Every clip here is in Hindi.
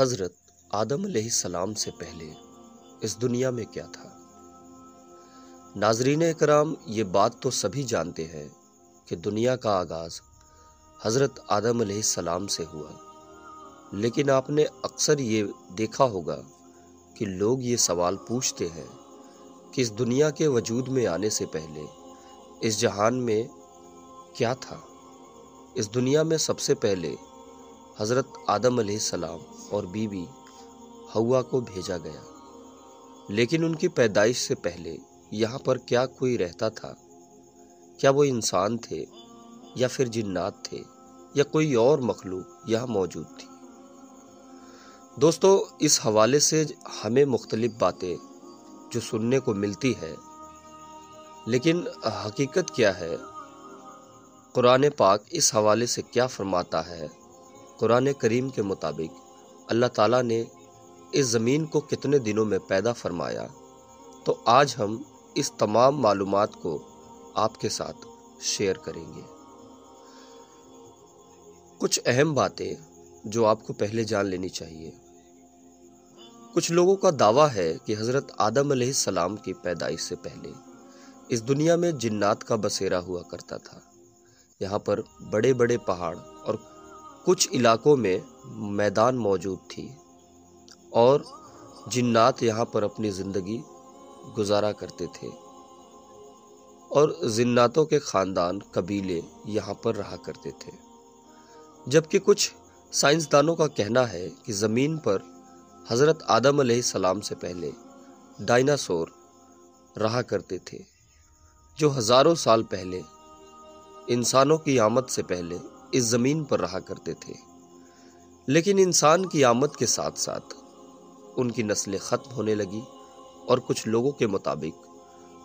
हज़रत आदम सलाम से पहले इस दुनिया में क्या था? नाजरीन कराम ये बात तो सभी जानते हैं कि दुनिया का आगाज़ हज़रत आदम सलाम से हुआ। लेकिन आपने अक्सर ये देखा होगा कि लोग ये सवाल पूछते हैं कि इस दुनिया के वजूद में आने से पहले इस जहान में क्या था? इस दुनिया में सबसे पहले हज़रत आदम सलाम और बीबी हवा को भेजा गया। लेकिन उनकी पैदाइश से पहले यहाँ पर क्या कोई रहता था? क्या वो इंसान थे या फिर जिन्नात थे या कोई और मखलूक यहाँ मौजूद थी? दोस्तों, इस हवाले से हमें मुख्तलिफ़ बातें जो सुनने को मिलती है, लेकिन हकीकत क्या है? कुरान पाक इस हवाले से क्या फरमाता है? कुरान करीम के मुताबिक अल्लाह ताला ने इस ज़मीन को कितने दिनों में पैदा फरमाया। तो आज हम इस तमाम मालूमात को आपके साथ शेयर करेंगे। कुछ अहम बातें जो आपको पहले जान लेनी चाहिए। कुछ लोगों का दावा है कि हज़रत आदम सलाम की पैदाइश से पहले इस दुनिया में जिन्नात का बसेरा हुआ करता था। यहाँ पर बड़े बड़े पहाड़ और कुछ इलाकों में मैदान मौजूद थी और जिन्नात यहाँ पर अपनी ज़िंदगी गुजारा करते थे और जिन्नातों के ख़ानदान कबीले यहाँ पर रहा करते थे। जबकि कुछ साइंसदानों का कहना है कि ज़मीन पर हज़रत आदम सलाम से पहले डायनासोर रहा करते थे, जो हज़ारों साल पहले इंसानों की आमद से पहले इस ज़मीन पर रहा करते थे। लेकिन इंसान की आमद के साथ साथ उनकी नस्लें ख़त्म होने लगी और कुछ लोगों के मुताबिक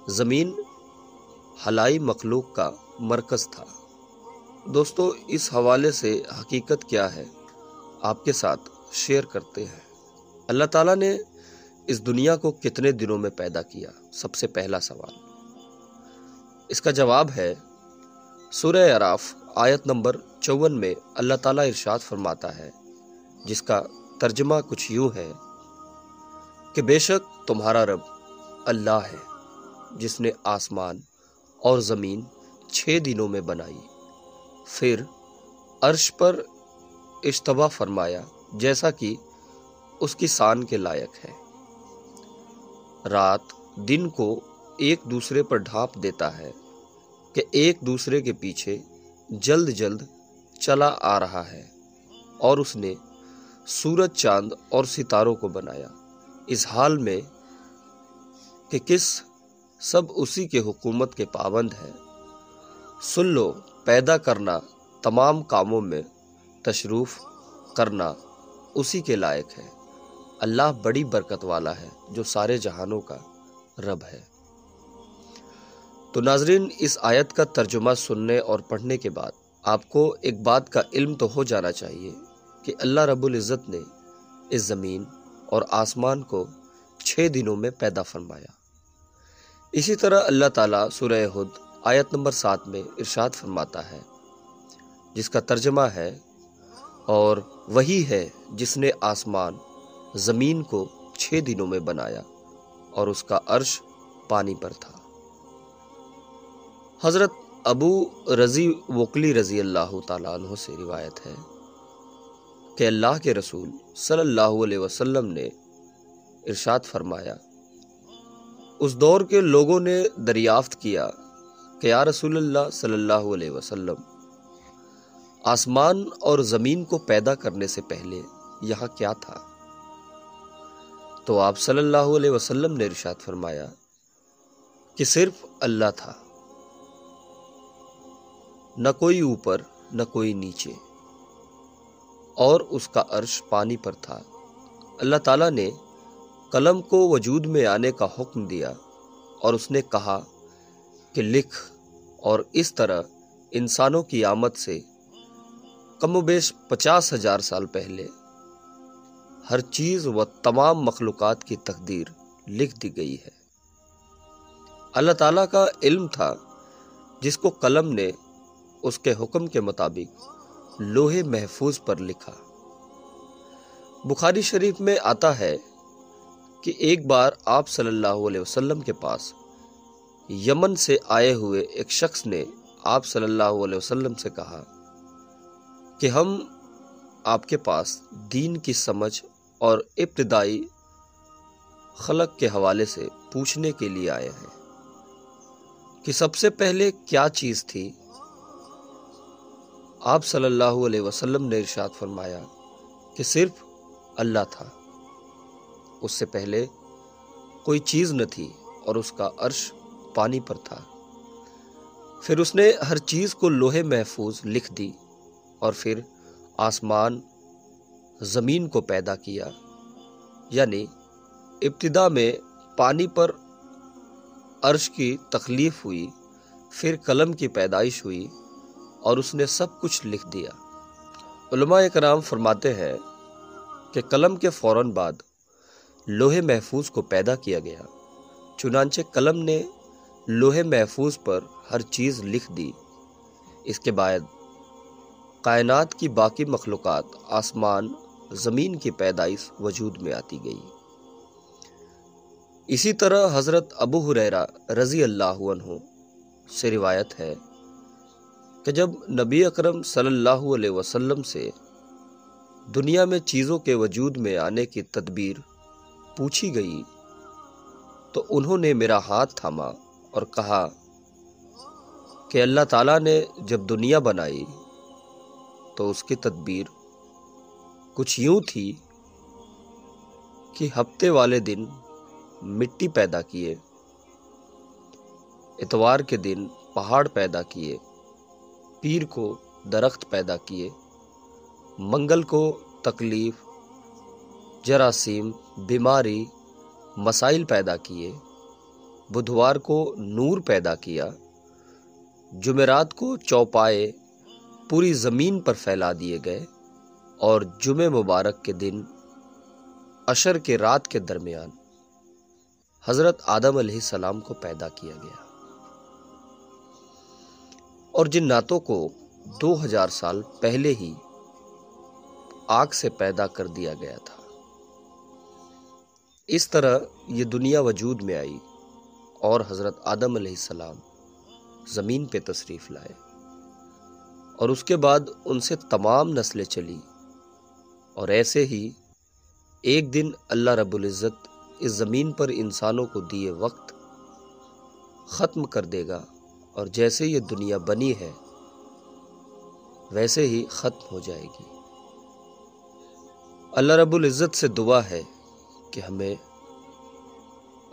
ज़मीन हलाई मखलूक का मरकज़ था। दोस्तों, इस हवाले से हकीकत क्या है, आपके साथ शेयर करते हैं। अल्लाह ताला ने इस दुनिया को कितने दिनों में पैदा किया? सबसे पहला सवाल। इसका जवाब है सूर्य अराफ आयत नंबर चौवन में अल्लाह ताला इरशाद फरमाता है, जिसका तर्जमा कुछ यूँ है कि बेशक तुम्हारा रब अल्लाह है, जिसने आसमान और ज़मीन छः दिनों में बनाई। फिर अर्श पर इश्तबा फरमाया, जैसा कि उसकी शान के लायक है। रात दिन को एक दूसरे पर ढांप देता है कि एक दूसरे के पीछे जल्द जल्द चला आ रहा है और उसने सूरज चाँद और सितारों को बनाया। इस हाल में कि किस सब उसी के हुकूमत के पाबंद है। सुन लो, पैदा करना तमाम कामों में तशरूफ करना उसी के लायक है। अल्लाह बड़ी बरकत वाला है जो सारे जहानों का रब है। तो नाजरीन, इस आयत का तर्जुमा सुनने और पढ़ने के बाद आपको एक बात का इल्म तो हो जाना चाहिए कि अल्लाह रब्बुल इज़्ज़त ने इस ज़मीन और आसमान को छः दिनों में पैदा फरमाया। इसी तरह अल्लाह ताला सूरह हुद आयत नंबर सात में इरशाद फरमाता है, जिसका तर्जमा है, और वही है जिसने आसमान, ज़मीन को छः दिनों में बनाया और उसका अर्श पानी पर था। हज़रत अबू रज़ी वकली रज़ी अल्लाह तु से रिवायत है कि अल्लाह के रसूल सल्लल्लाहु अलैहि वसल्लम ने इरशाद फरमाया, उस दौर के लोगों ने दरियाफ्त किया कि या रसूलुल्लाह सल्लल्लाहु अलैहि वसल्लम, आसमान और ज़मीन को पैदा करने से पहले यहाँ क्या था? तो आप सल्लल्लाहु अलैहि वसल्लम ने इरशाद फरमाया कि सिर्फ़ अल्लाह था। न कोई ऊपर, न कोई नीचे। और उसका अर्श पानी पर था। अल्लाह ताला ने कलम को वजूद में आने का हुक्म दिया और उसने कहा कि लिख और इस तरह इंसानों की आमद से कम कमोबेश पचास हज़ार साल पहले हर चीज़ व तमाम मखलूक़ात की तकदीर लिख दी गई है। अल्लाह ताला का इल्म था जिसको कलम ने उसके हुक्म के मुताबिक लोहे महफूज पर लिखा। बुखारी शरीफ में आता है कि एक बार आप सल्लल्लाहु अलैहि वसल्लम के पास यमन से आए हुए एक शख्स ने आप सल्लल्लाहु अलैहि वसल्लम से कहा कि हम आपके पास दीन की समझ और इब्तदाई खलक के हवाले से पूछने के लिए आए हैं कि सबसे पहले क्या चीज़ थी आप सल्लल्लाहु अलैहि वसल्लम ने इरशाद फरमाया कि सिर्फ़ अल्लाह था। उससे पहले कोई चीज़ न थी और उसका अर्श पानी पर था। फिर उसने हर चीज़ को लोहे महफूज लिख दी और फिर आसमान, ज़मीन को पैदा किया। यानी इब्तिदा में पानी पर अर्श की तकलीफ़ हुई, फिर कलम की पैदाइश हुई और उसने सब कुछ लिख दिया। कराम फरमाते हैं कि कलम के फ़ौरन बाद लोहे महफूज को पैदा किया गया। चुनानचे कलम ने लोहे महफूज पर हर चीज़ लिख दी। इसके बाद कायनात की बाकी मखलूक आसमान, ज़मीन की पैदाइश वजूद में आती गई। इसी तरह हज़रत अबू हुरैरा रज़ी अल्लाह से रिवायत है कि जब नबी अकरम सल्लल्लाहु अलैहि वसल्लम से दुनिया में चीज़ों के वजूद में आने की तदबीर पूछी गई तो उन्होंने मेरा हाथ थामा और कहा कि अल्लाह ताला ने जब दुनिया बनाई तो उसकी तदबीर कुछ यूँ थी कि हफ़्ते वाले दिन मिट्टी पैदा किए, इतवार के दिन पहाड़ पैदा किए। पीर को दरख्त पैदा किए, मंगल को तकलीफ़, जरासीम, बीमारी, मसाइल पैदा किए, बुधवार को नूर पैदा किया, जुमेरात को चौपाए पूरी ज़मीन पर फैला दिए गए और जुमे मुबारक के दिन अशर के रात के दरमियान हज़रत आदम सलाम को पैदा किया गया। और जिन नातों को 2000 साल पहले ही आग से पैदा कर दिया गया था। इस तरह ये दुनिया वजूद में आई और हज़रत आदम सलाम ज़मीन पे तशरीफ़ लाए और उसके बाद उनसे तमाम नस्लें चली और ऐसे ही एक दिन अल्लाह रब्बुल इज़्ज़त इस ज़मीन पर इंसानों को दिए वक्त ख़त्म कर देगा। और जैसे ये दुनिया बनी है, वैसे ही ख़त्म हो जाएगी। अल्लाह रब्बुल इज़्ज़त से दुआ है कि हमें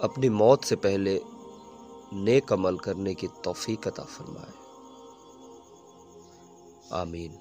अपनी मौत से पहले नेक अमल करने की तौफीक अता फरमाए। आमीन।